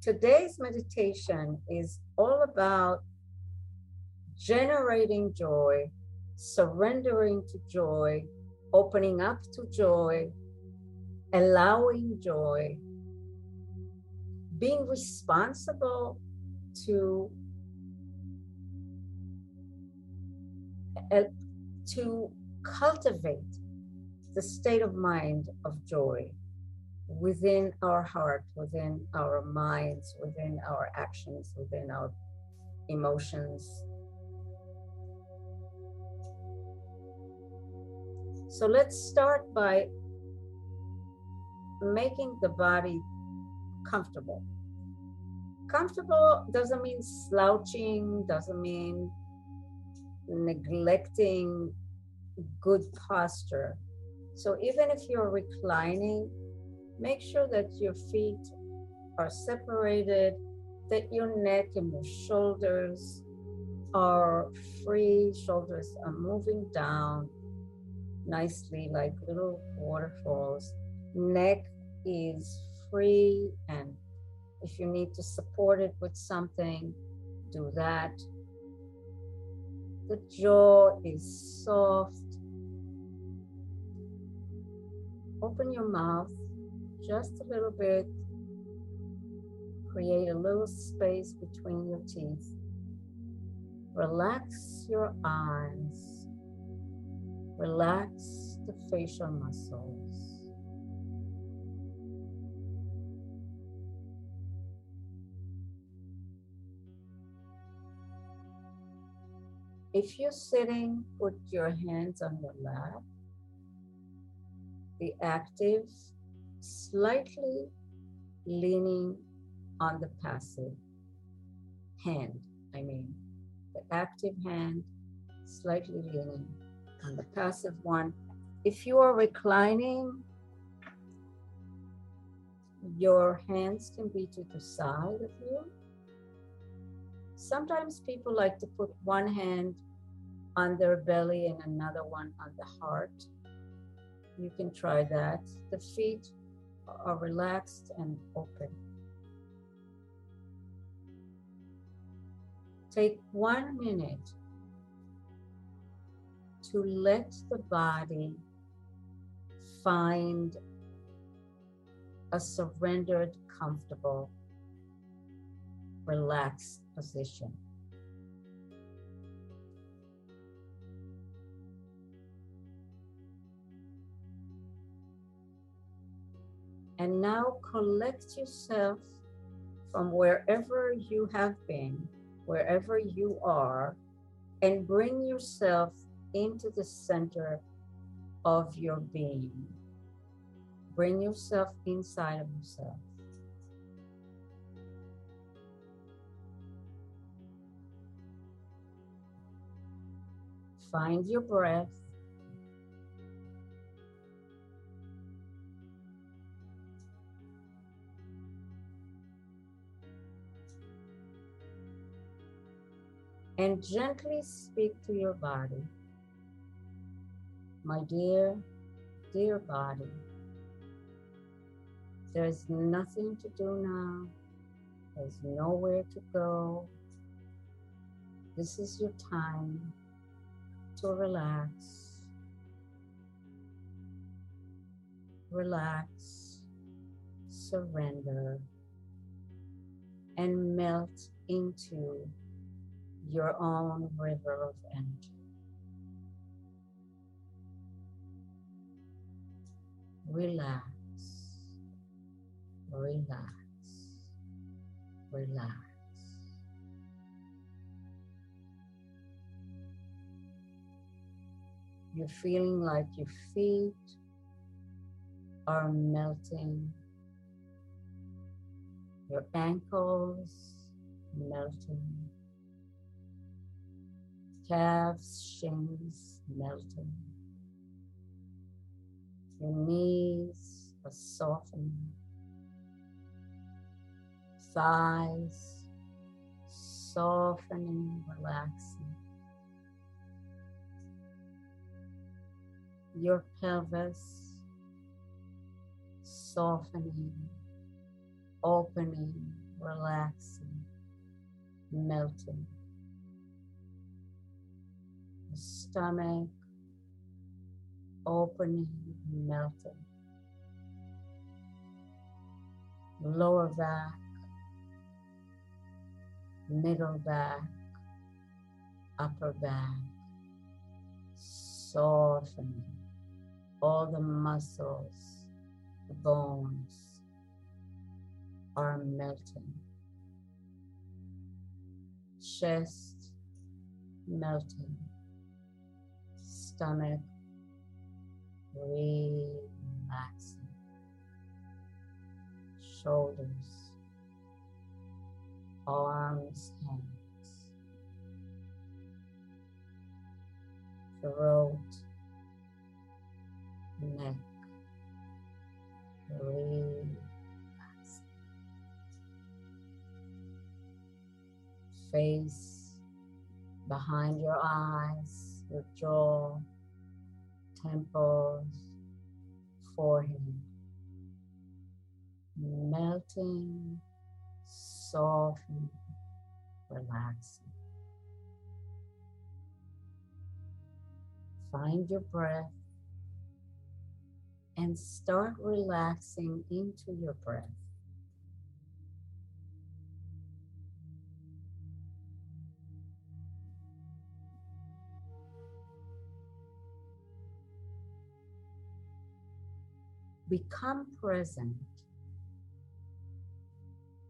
today's meditation is all about generating joy, surrendering to joy, opening up to joy, allowing joy, being responsible to uh, to cultivate the state of mind of joy within our heart, within our minds, within our actions, within our emotions. So let's start by making the body comfortable. Comfortable doesn't mean slouching, doesn't mean neglecting good posture. So even if you're reclining, make sure that your feet are separated, that your neck and your shoulders are free, shoulders are moving down nicely like little waterfalls. Neck is free, and if you need to support it with something, do that. The jaw is soft. Open your mouth just a little bit. Create a little space between your teeth. Relax your eyes. Relax the facial muscles. If you're sitting, put your hands on your lap. The active slightly leaning on the passive hand. I mean, the active hand slightly leaning on the passive one. If you are reclining, your hands can be to the side of you. Sometimes people like to put one hand on their belly and another one on the heart. You can try that. The feet are relaxed and open. Take one minute to let the body find a surrendered, comfortable, relaxed position. And now collect yourself from wherever you have been, wherever you are, and bring yourself into the center of your being. Bring yourself inside of yourself. Find your breath. And gently speak to your body. My dear, dear body, there's nothing to do now. There's nowhere to go. This is your time to relax. Relax, surrender, and melt into your own river of energy. Relax, relax, relax. You're feeling like your feet are melting, your ankles melting calves, shins melting. Your knees are softening. Thighs softening, relaxing. Your pelvis softening, opening, relaxing, melting. Stomach opening, melting. Lower back, middle back, upper back, softening all the muscles, the bones are melting. Chest melting, stomach. Relaxing, shoulders, arms, hands, throat, neck, relaxing, face, behind your eyes, your jaw, temples, forehead, melting, softening, relaxing. Find your breath and start relaxing into your breath. Become present.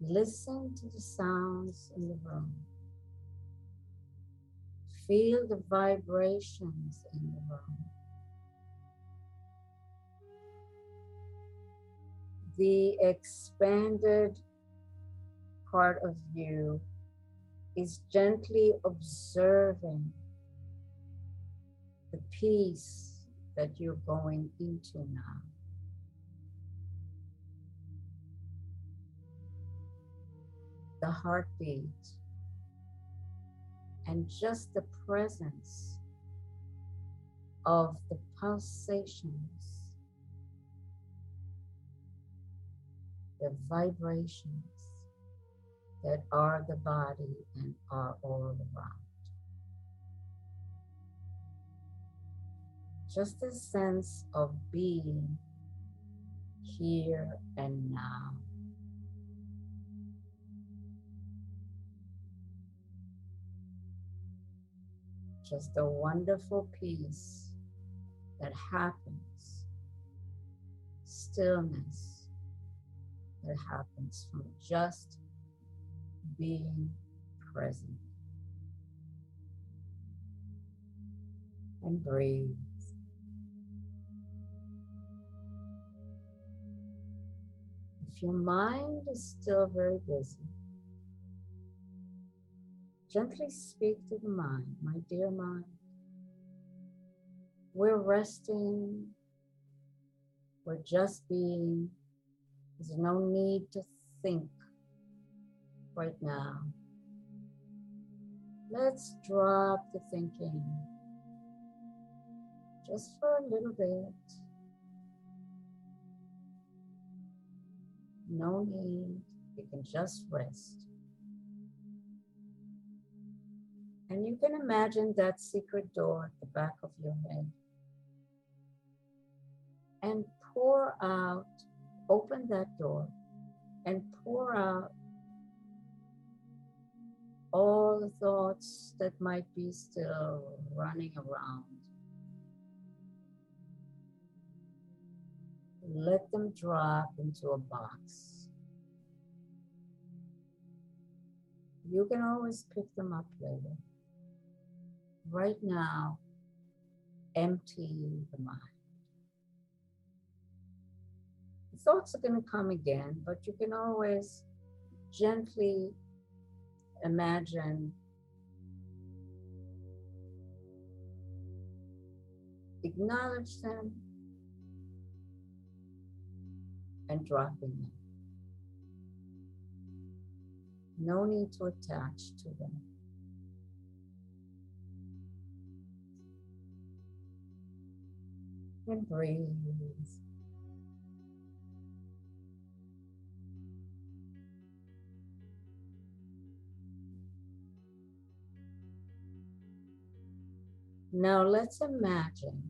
Listen to the sounds in the room. Feel the vibrations in the room. The expanded part of you is gently observing the peace that you're going into now. The heartbeat, and just the presence of the pulsations, the vibrations that are the body and are all around. Just a sense of being here and now. Just a wonderful peace that happens, stillness that happens from just being present. And breathe. If your mind is still very busy, Gently speak to the mind, my dear mind. We're resting, we're just being. There's no need to think right now. Let's drop the thinking just for a little bit. No need, you can just rest. And you can imagine that secret door at the back of your head. And pour out, open that door, and pour out all the thoughts that might be still running around. Let them drop into a box. You can always pick them up later right now, empty the mind. The thoughts are going to come again, but you can always gently imagine acknowledge them and dropping them. No need to attach to them. and breathe. Now let's imagine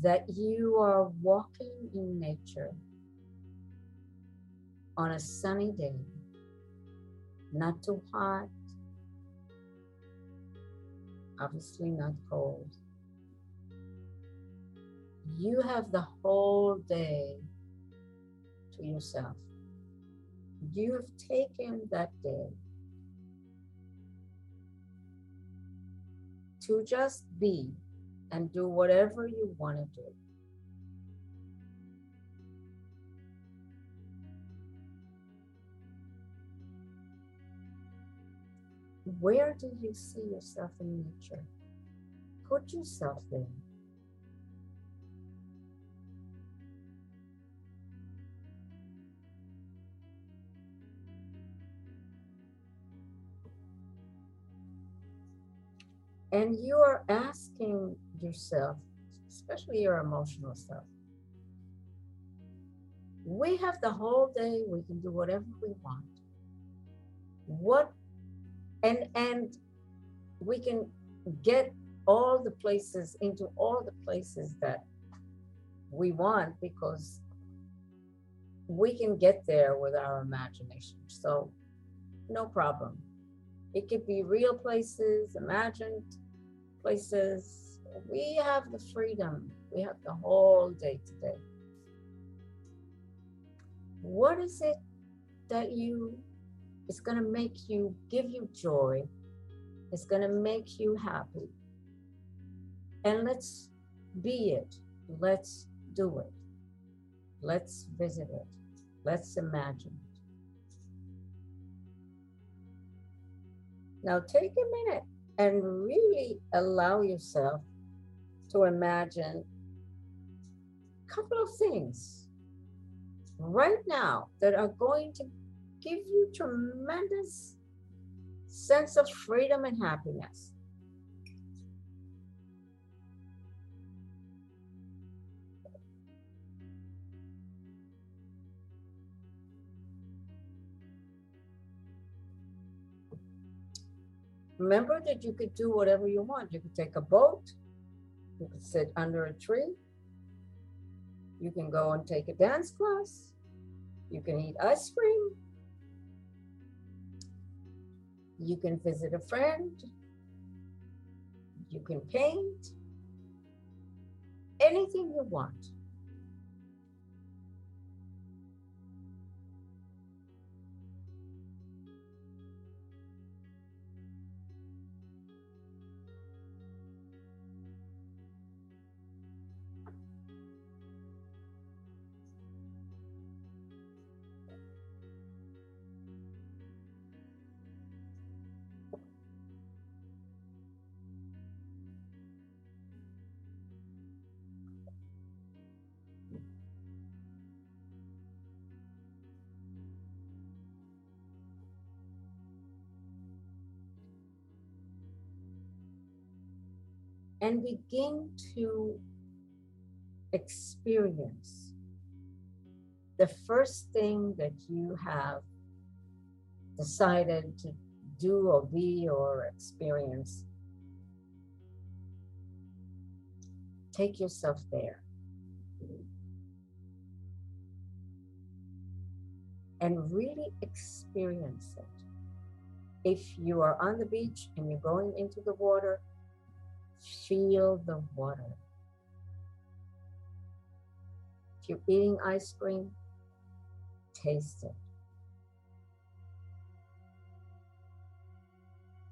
that you are walking in nature on a sunny day, not too hot, obviously not cold. You have the whole day to yourself. You have taken that day to just be and do whatever you want to do. Where do you see yourself in nature? Put yourself there. And you are asking yourself, especially your emotional self, we have the whole day, we can do whatever we want. What and and we can get all the places into all the places that we want because we can get there with our imagination. So no problem. It could be real places, imagined places. We have the freedom. We have the whole day today. What is it that you is going to make you give you joy? It's going to make you happy. And let's be it. Let's do it. Let's visit it. Let's imagine it Now take a minute and really allow yourself to imagine a couple of things right now that are going to give you tremendous sense of freedom and happiness. Remember that you could do whatever you want. You could take a boat, you could sit under a tree, you can go and take a dance class, you can eat ice cream, you can visit a friend, you can paint, anything you want. And begin to experience the first thing that you have decided to do or be or experience. Take yourself there. And really experience it. If you are on the beach and you're going into the water, Feel the water. If you're eating ice cream, taste it.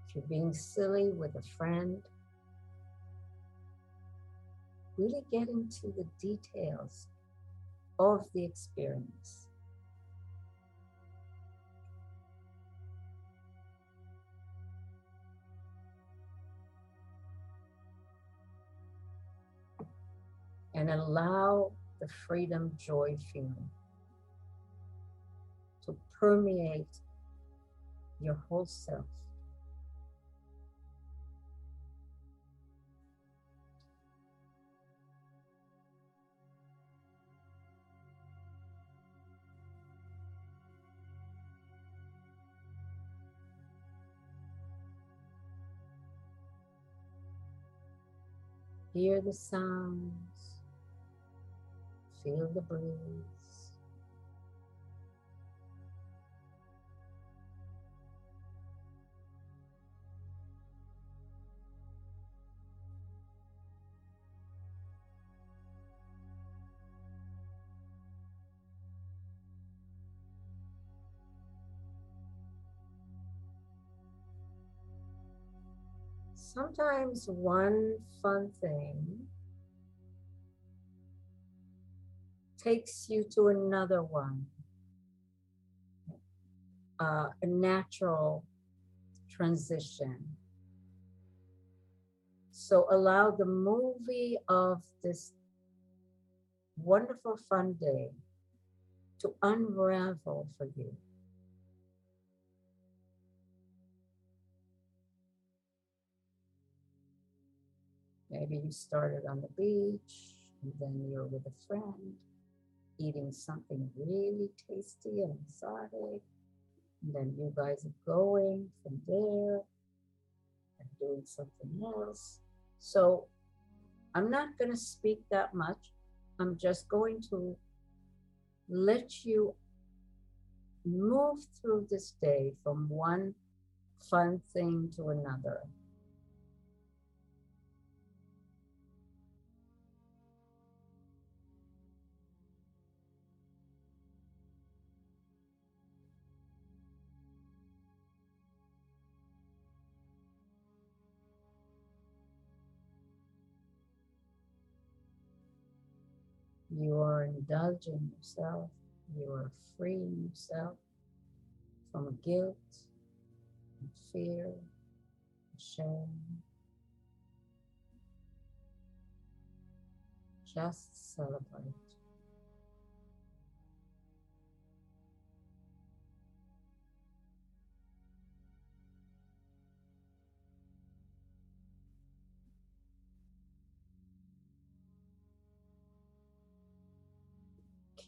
If you're being silly with a friend, really get into the details of the experience. And allow the freedom joy feeling to permeate your whole self. Hear the sounds, feel the breeze. sometimes one fun thing takes you to another one, uh, a natural transition. So allow the movie of this wonderful fun day to unravel for you. Maybe you started on the beach, and then you're with a friend, eating something really tasty and exotic. And then you guys are going from there and doing something else. So I'm not going to speak that much. I'm just going to let you move through this day from one fun thing to another. You are indulging yourself. You are freeing yourself from guilt and fear and shame. Just celebrate.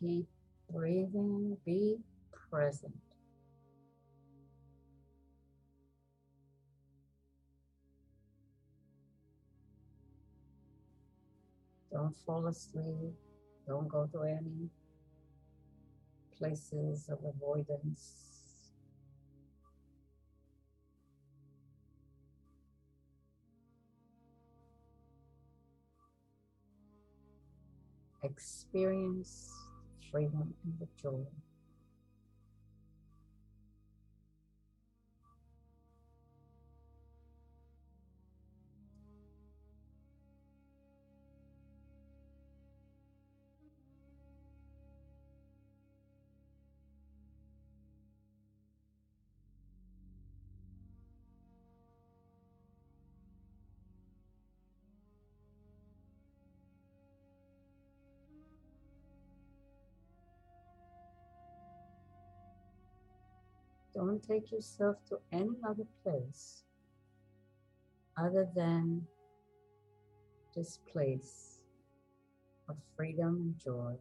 Keep breathing, be present. Don't fall asleep. Don't go to any places of avoidance. Experience freedom and the joy. Don't take yourself to any other place other than this place of freedom and joy.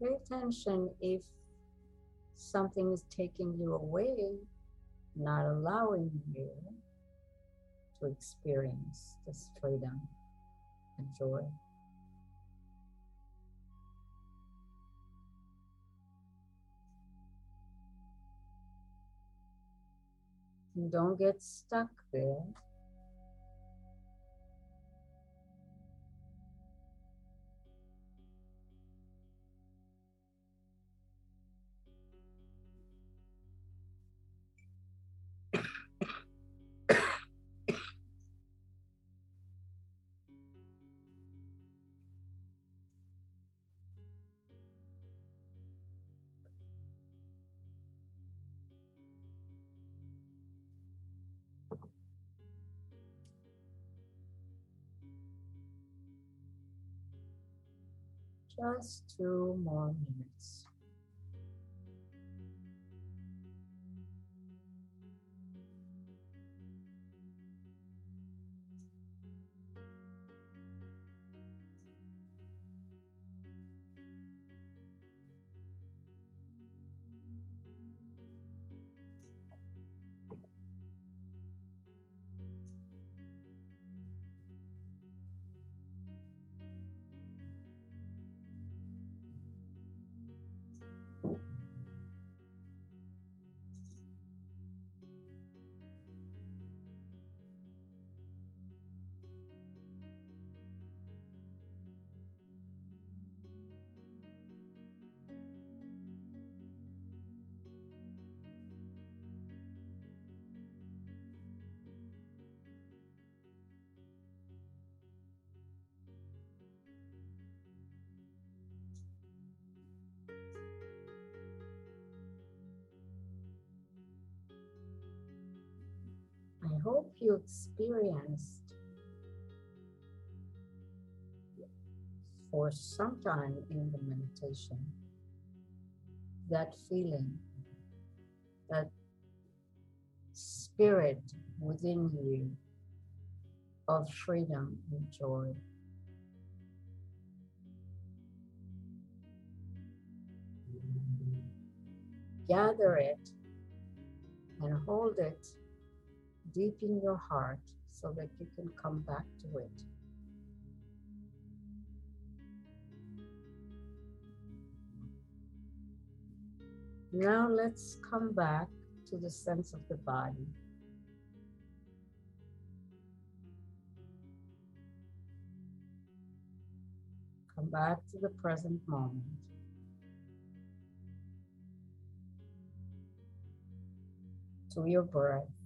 Pay attention if something is taking you away, not allowing you to experience this freedom and joy. Don't get stuck there. Just two more minutes. Hope you experienced for some time in the meditation that feeling, that spirit within you of freedom and joy. Gather it and hold it deep in your heart so that you can come back to it. Now let's come back to the sense of the body. Come back to the present moment. To your breath.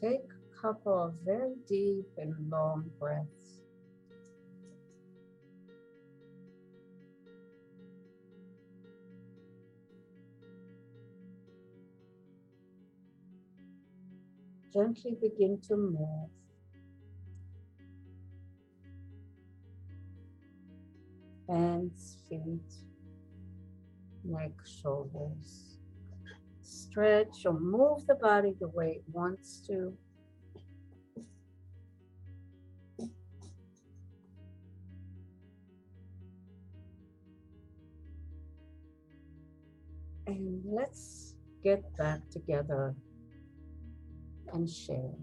Take a couple of very deep and long breaths. Gently begin to move. Hands, feet, neck, shoulders stretch or move the body the way it wants to. And let's get back together and share.